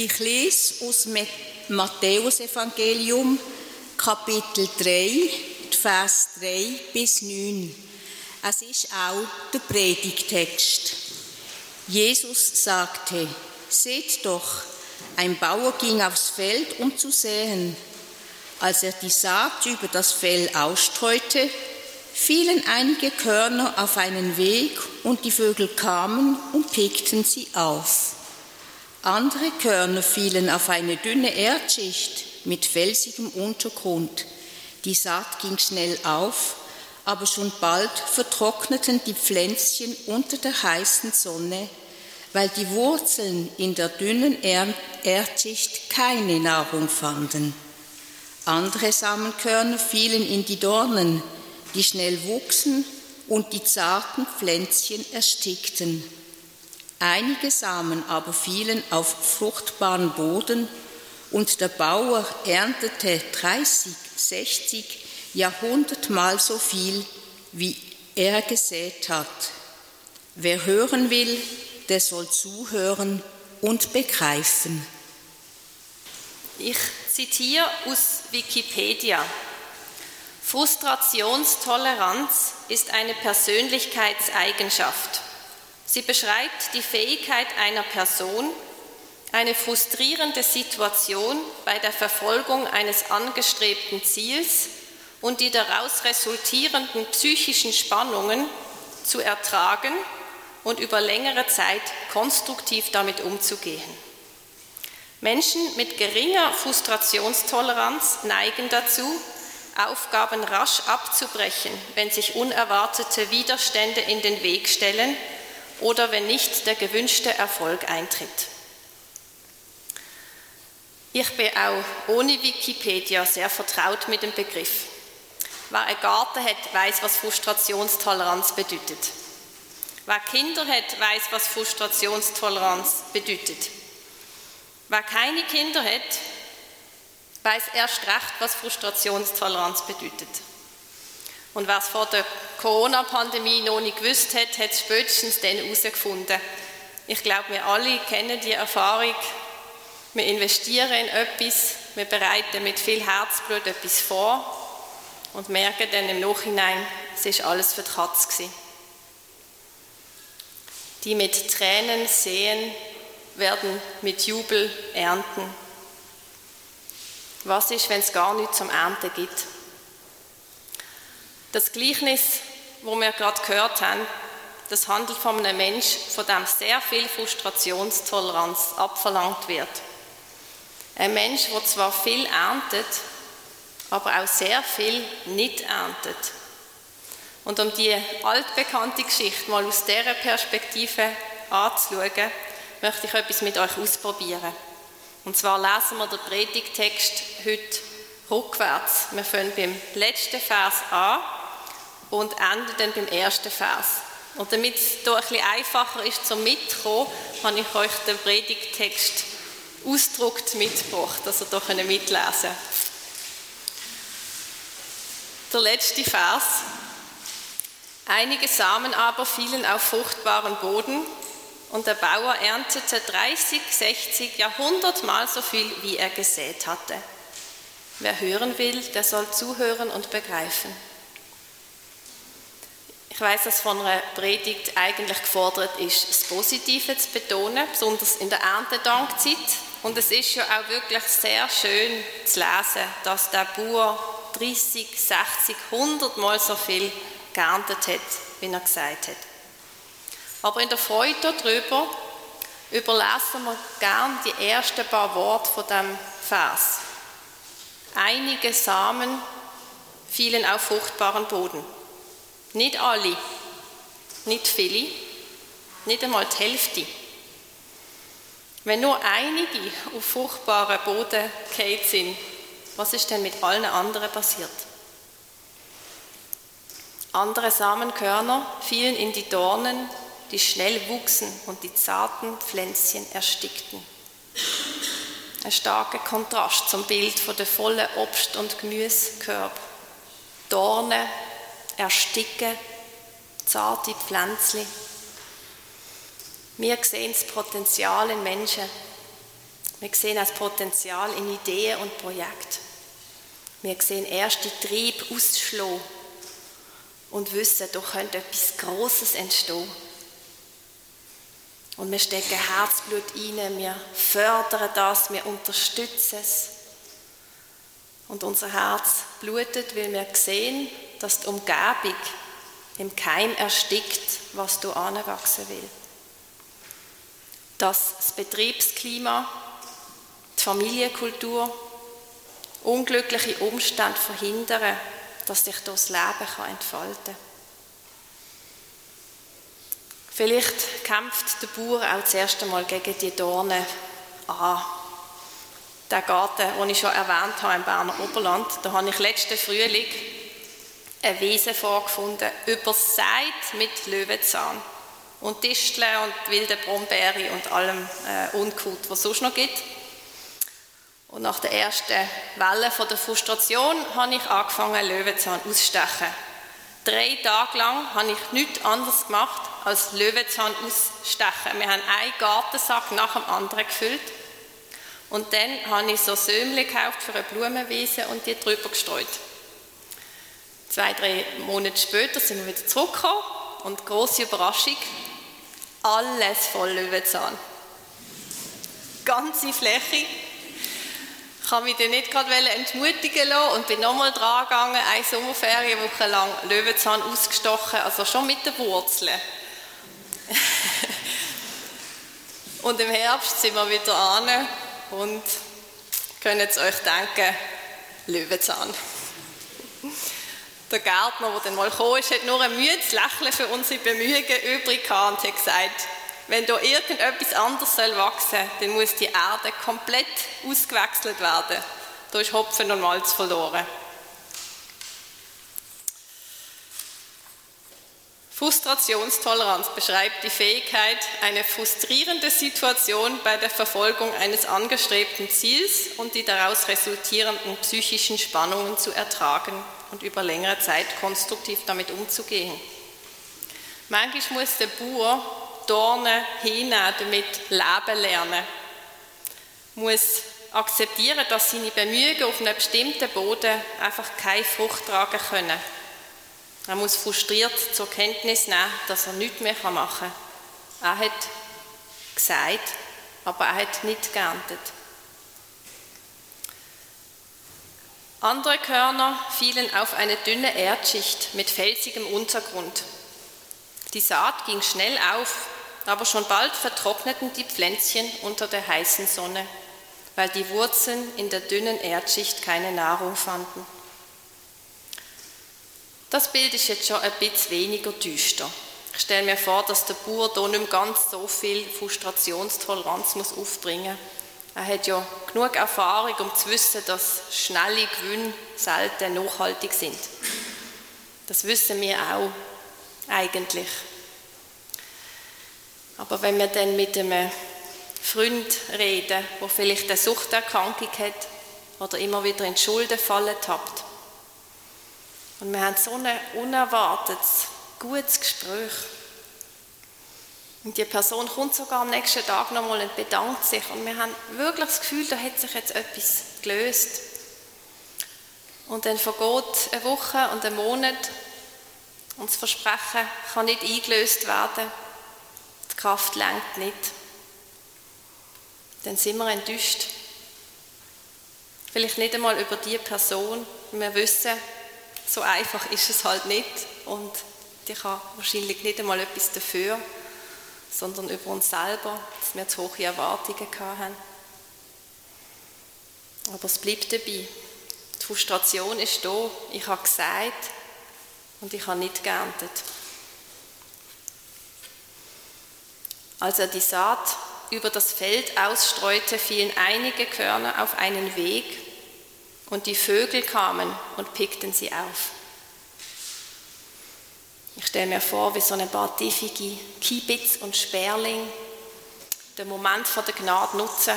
Ich lese aus Matthäusevangelium Kapitel 3, Vers 3 bis 9. Es ist auch der Predigtext. Jesus sagte, seht doch, ein Bauer ging aufs Feld, um zu säen. Als er die Saat über das Feld ausstreute, fielen einige Körner auf einen Weg und die Vögel kamen und pickten sie auf. Andere Körner fielen auf eine dünne Erdschicht mit felsigem Untergrund. Die Saat ging schnell auf, aber schon bald vertrockneten die Pflänzchen unter der heißen Sonne, weil die Wurzeln in der dünnen Erdschicht keine Nahrung fanden. Andere Samenkörner fielen in die Dornen, die schnell wuchsen und die zarten Pflänzchen erstickten. Einige Samen aber fielen auf fruchtbaren Boden und der Bauer erntete 30, 60, ja hundertmal so viel, wie er gesät hat. Wer hören will, der soll zuhören und begreifen. Ich zitiere aus Wikipedia. Frustrationstoleranz ist eine Persönlichkeitseigenschaft. Sie beschreibt die Fähigkeit einer Person, eine frustrierende Situation bei der Verfolgung eines angestrebten Ziels und die daraus resultierenden psychischen Spannungen zu ertragen und über längere Zeit konstruktiv damit umzugehen. Menschen mit geringer Frustrationstoleranz neigen dazu, Aufgaben rasch abzubrechen, wenn sich unerwartete Widerstände in den Weg stellen oder wenn nicht der gewünschte Erfolg eintritt. Ich bin auch ohne Wikipedia sehr vertraut mit dem Begriff. Wer einen Garten hat, weiß, was Frustrationstoleranz bedeutet. Wer Kinder hat, weiß, was Frustrationstoleranz bedeutet. Wer keine Kinder hat, weiß erst recht, was Frustrationstoleranz bedeutet. Und wer es vor der Corona-Pandemie noch nicht gewusst hat, hat es spätestens dann herausgefunden. Ich glaube, wir alle kennen die Erfahrung. Wir investieren in etwas, wir bereiten mit viel Herzblut etwas vor und merken dann im Nachhinein, es war alles für die Katze. Die mit Tränen sehen, werden mit Jubel ernten. Was ist, wenn es gar nichts zum Ernten gibt? Das Gleichnis, wo wir gerade gehört haben, das handelt von einem Mensch, von dem sehr viel Frustrationstoleranz abverlangt wird. Ein Mensch, der zwar viel erntet, aber auch sehr viel nicht erntet. Und um die altbekannte Geschichte mal aus dieser Perspektive anzuschauen, möchte ich etwas mit euch ausprobieren. Und zwar lesen wir den Predigtext heute rückwärts. Wir fangen beim letzten Vers an und enden dann beim ersten Vers. Und damit es hier ein bisschen einfacher ist zum Mitkommen, habe ich euch den Predigtext ausgedruckt mitgebracht, dass ihr hier mitlesen könnt. Der letzte Vers. Einige Samen aber fielen auf fruchtbaren Boden und der Bauer erntete 30, 60, ja 100 Mal so viel, wie er gesät hatte. Wer hören will, der soll zuhören und begreifen. Ich weiß, dass von einer Predigt eigentlich gefordert ist, das Positive zu betonen, besonders in der Erntedankzeit. Und es ist ja auch wirklich sehr schön zu lesen, dass der Bauer 30, 60, 100 Mal so viel geerntet hat, wie er gesagt hat. Aber in der Freude darüber überlassen wir gern die ersten paar Worte von dem Vers. Einige Samen fielen auf fruchtbaren Boden. Nicht alle, nicht viele, nicht einmal die Hälfte. Wenn nur einige auf fruchtbaren Boden gefallen sind, was ist denn mit allen anderen passiert? Andere Samenkörner fielen in die Dornen, die schnell wuchsen und die zarten Pflänzchen erstickten. Ein starker Kontrast zum Bild von der vollen Obst- und Gemüsekörb. Dornen ersticken, zarte Pflänzchen. Wir sehen das Potenzial in Menschen, Wir sehen das Potenzial in Ideen und Projekten. Wir sehen erste Trieb ausschlagen und wissen, da könnte etwas Großes entstehen. Und wir stecken Herzblut rein, wir fördern das, wir unterstützen es. Und unser Herz blutet, weil wir sehen, dass die Umgebung im Keim erstickt, was du anwachsen will. Dass das Betriebsklima, die Familienkultur, unglückliche Umstände verhindern, dass sich das Leben entfalten kann. Vielleicht kämpft der Bauer auch das erste Mal gegen die Dornen an. Der Garten, den ich schon erwähnt habe im Berner Oberland, da habe ich letzten Frühling eine Wiese vorgefunden, übersät mit Löwenzahn und Disteln und wilde Brombeere und allem äh, Unkraut, was es sonst noch gibt. Und nach der ersten Welle von der Frustration habe ich angefangen, Löwenzahn auszustechen. Drei Tage lang habe ich nichts anderes gemacht, als Löwenzahn ausstechen. Wir haben einen Gartensack nach dem anderen gefüllt. Und dann habe ich so Sömle gekauft für eine Blumenwiese und die drüber gestreut. Zwei, drei Monate später sind wir wieder zurückgekommen und große Überraschung, alles voll Löwenzahn. Ganze Fläche. Ich habe mich dann nicht gerade entmutigen lassen und bin nochmal dran gegangen, eine Sommerferienwoche lang Löwenzahn ausgestochen, also schon mit den Wurzeln. und im Herbst sind wir wieder an und können es euch denken, Löwenzahn. Der Gärtner, der dann mal kam, hat nur ein müdes Lächeln für unsere Bemühungen übrig gehabt und hat gesagt, wenn da irgendetwas anderes soll wachsen, dann muss die Erde komplett ausgewechselt werden. Da ist Hopfen und Malz verloren. Frustrationstoleranz beschreibt die Fähigkeit, eine frustrierende Situation bei der Verfolgung eines angestrebten Ziels und die daraus resultierenden psychischen Spannungen zu ertragen und über längere Zeit konstruktiv damit umzugehen. Manchmal muss der Bauer Dornen hinnehmen, damit leben lernen. Muss akzeptieren, dass seine Bemühungen auf einem bestimmten Boden einfach keine Frucht tragen können er muss frustriert zur Kenntnis nehmen, dass er nichts mehr machen kann. Er hat gesagt, aber er hat nicht geerntet. Andere Körner fielen auf eine dünne Erdschicht mit felsigem Untergrund. Die Saat ging schnell auf, aber schon bald vertrockneten die Pflänzchen unter der heißen Sonne, weil die Wurzeln in der dünnen Erdschicht keine Nahrung fanden. Das Bild ist jetzt schon ein bisschen weniger düster. Ich stelle mir vor, dass der Bauer hier nicht ganz so viel Frustrationstoleranz muss aufbringen muss. Er hat ja genug Erfahrung, um zu wissen, dass schnelle Gewinne selten nachhaltig sind. Das wissen wir auch eigentlich. Aber wenn wir dann mit einem Freund reden, der vielleicht eine Suchterkrankung hat oder immer wieder in Schulden fallen tappt, und wir haben so ein unerwartetes, gutes Gespräch. Und die Person kommt sogar am nächsten Tag nochmal und bedankt sich. Und wir haben wirklich das Gefühl, da hat sich jetzt etwas gelöst. Und dann vergeht eine Woche und ein Monat und das Versprechen kann nicht eingelöst werden. Die Kraft lenkt nicht. Dann sind wir enttäuscht. Vielleicht nicht einmal über die Person. Wir wissen, so einfach ist es halt nicht und die kann wahrscheinlich nicht einmal etwas dafür, sondern über uns selber, dass wir zu hohe Erwartungen hatten. Aber es bleibt dabei. Die Frustration ist da. Ich habe gesagt und ich habe nicht geerntet. Als er die Saat über das Feld ausstreute, fielen einige Körner auf einen Weg, und die Vögel kamen und pickten sie auf. Ich stelle mir vor, wie so ein paar tiefige Kiebitz und Sperling den Moment von der Gnade nutzen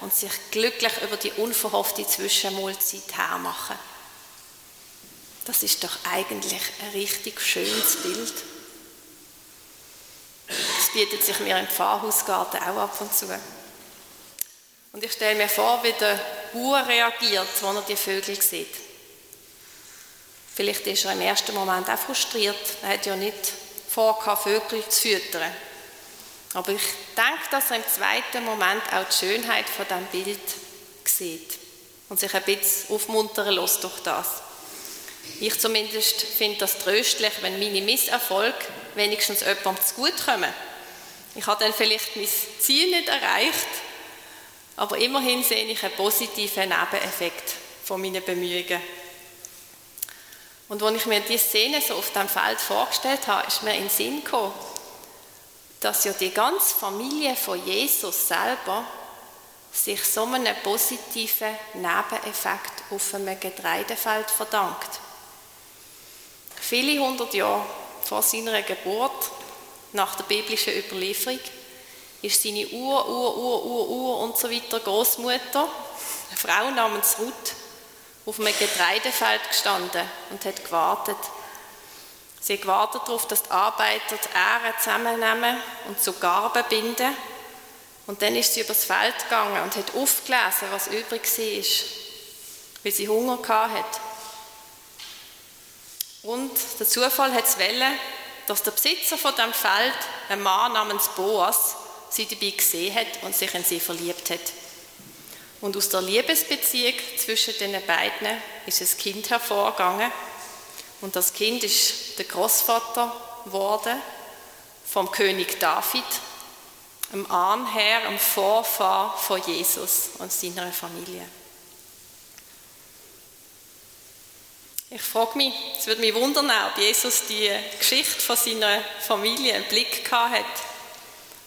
und sich glücklich über die unverhoffte Zwischenmahlzeit hermachen. Das ist doch eigentlich ein richtig schönes Bild. Das bietet sich mir im Pfarrhausgarten auch ab und zu. Und ich stelle mir vor, wie der Bauer reagiert, wenn er die Vögel sieht. Vielleicht ist er im ersten Moment auch frustriert. Er hat ja nicht vor, Vögel zu füttern. Aber ich denke, dass er im zweiten Moment auch die Schönheit von diesem Bild sieht und sich ein bisschen aufmuntern lässt durch das. Ich zumindest finde das tröstlich, wenn meine Misserfolge wenigstens jemandem zu gut kommen. Ich habe dann vielleicht mein Ziel nicht erreicht, aber immerhin sehe ich einen positiven Nebeneffekt von meinen Bemühungen. Und als ich mir diese Szene so auf dem Feld vorgestellt habe, ist mir in den Sinn gekommen, dass ja die ganze Familie von Jesus selber sich so einen positiven Nebeneffekt auf einem Getreidefeld verdankt. Viele hundert Jahre vor seiner Geburt, nach der biblischen Überlieferung, ist seine Ur, Ur, Ur, Ur, Ur und so weiter Großmutter, eine Frau namens Ruth, auf einem Getreidefeld gestanden und hat gewartet. Sie hat gewartet darauf, dass die Arbeiter die Ähren zusammennehmen und zu Garben binden. Und dann ist sie übers Feld gegangen und hat aufgelesen, was übrig war, weil sie Hunger hatte. Und der Zufall hat es wollen, dass der Besitzer von dem Feld, ein Mann namens Boas, sie dabei gesehen hat und sich in sie verliebt hat. Und aus der Liebesbeziehung zwischen den beiden ist ein Kind hervorgegangen. Und das Kind ist der Großvater geworden vom König David, dem Ahnherr, dem Vorfahr von Jesus und seiner Familie. Ich frage mich, es würde mich wundern, ob Jesus die Geschichte von seiner Familie im Blick gehabt hat,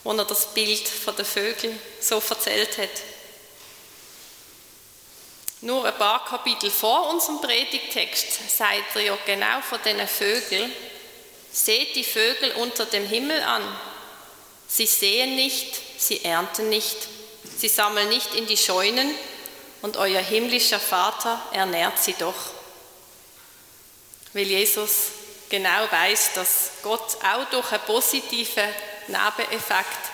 wo er das Bild von den Vögeln so erzählt hat. Nur ein paar Kapitel vor unserem Predigtext sagt er ja genau von diesen Vögeln, seht die Vögel unter dem Himmel an. Sie sehen nicht, sie ernten nicht, sie sammeln nicht in die Scheunen und euer himmlischer Vater ernährt sie doch. Weil Jesus genau weiß, dass Gott auch durch einen positiven Nebeneffekt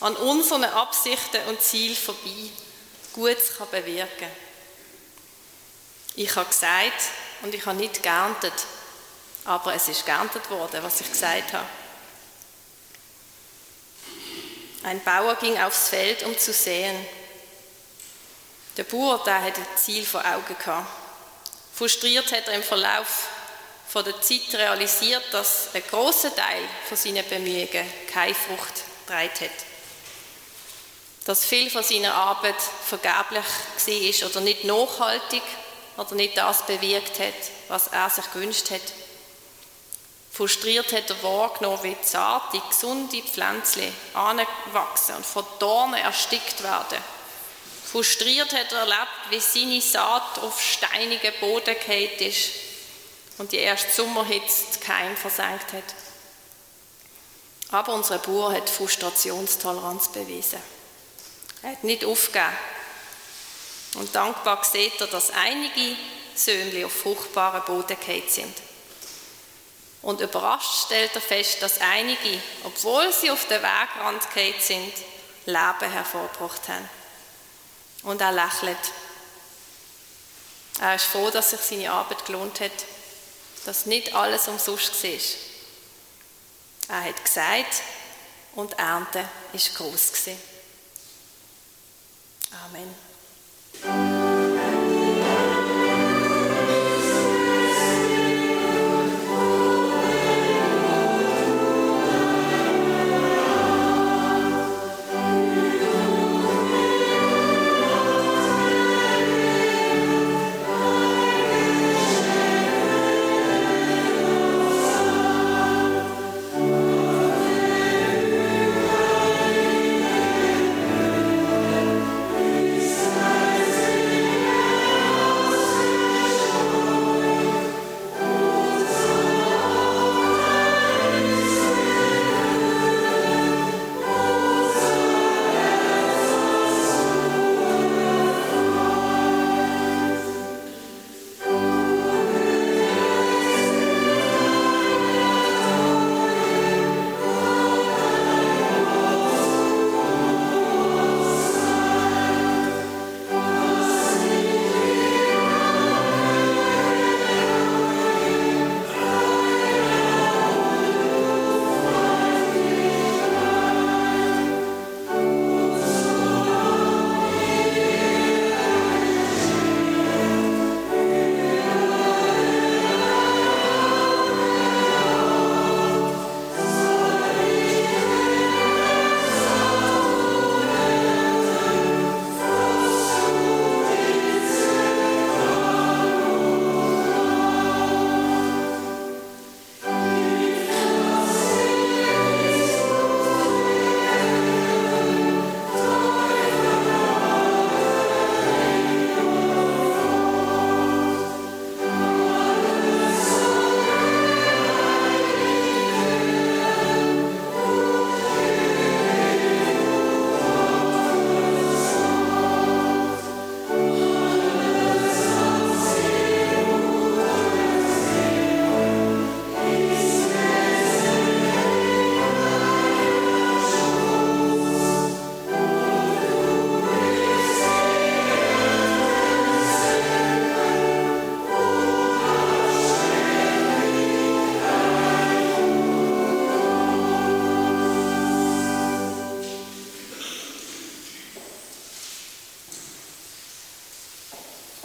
an unseren Absichten und Zielen vorbei Gutes kann bewirken Ich habe gesagt und ich habe nicht geerntet, aber es ist geerntet worden, was ich gesagt habe. Ein Bauer ging aufs Feld, um zu säen. Der Bauer, der hatte ein Ziel vor Augen gehabt. Frustriert hat er im Verlauf von der Zeit realisiert, dass ein großer Teil von seinen Bemühungen keine Frucht getragen hat. Dass viel von seiner Arbeit vergeblich war oder nicht nachhaltig oder nicht das bewirkt hat, was er sich gewünscht hat. Frustriert hat er wahrgenommen, wie zarte, gesunde Pflänzchen anwachsen und von Dornen erstickt werden Frustriert hat er erlebt, wie seine Saat auf steinigen Boden gefallen ist und die erste Sommerhitze Keim versenkt hat. Aber unser Bauer hat Frustrationstoleranz bewiesen. Er hat nicht aufgegeben. Und dankbar sieht er, dass einige Söhnchen auf fruchtbaren Boden gefallen sind. Und überrascht stellt er fest, dass einige, obwohl sie auf den Wegrand gefallen sind, Leben hervorgebracht haben. Und er lächelt. Er ist froh, dass sich seine Arbeit gelohnt hat, dass nicht alles umsonst war. Er hat gesagt und Ernte war gross. Amen. thank you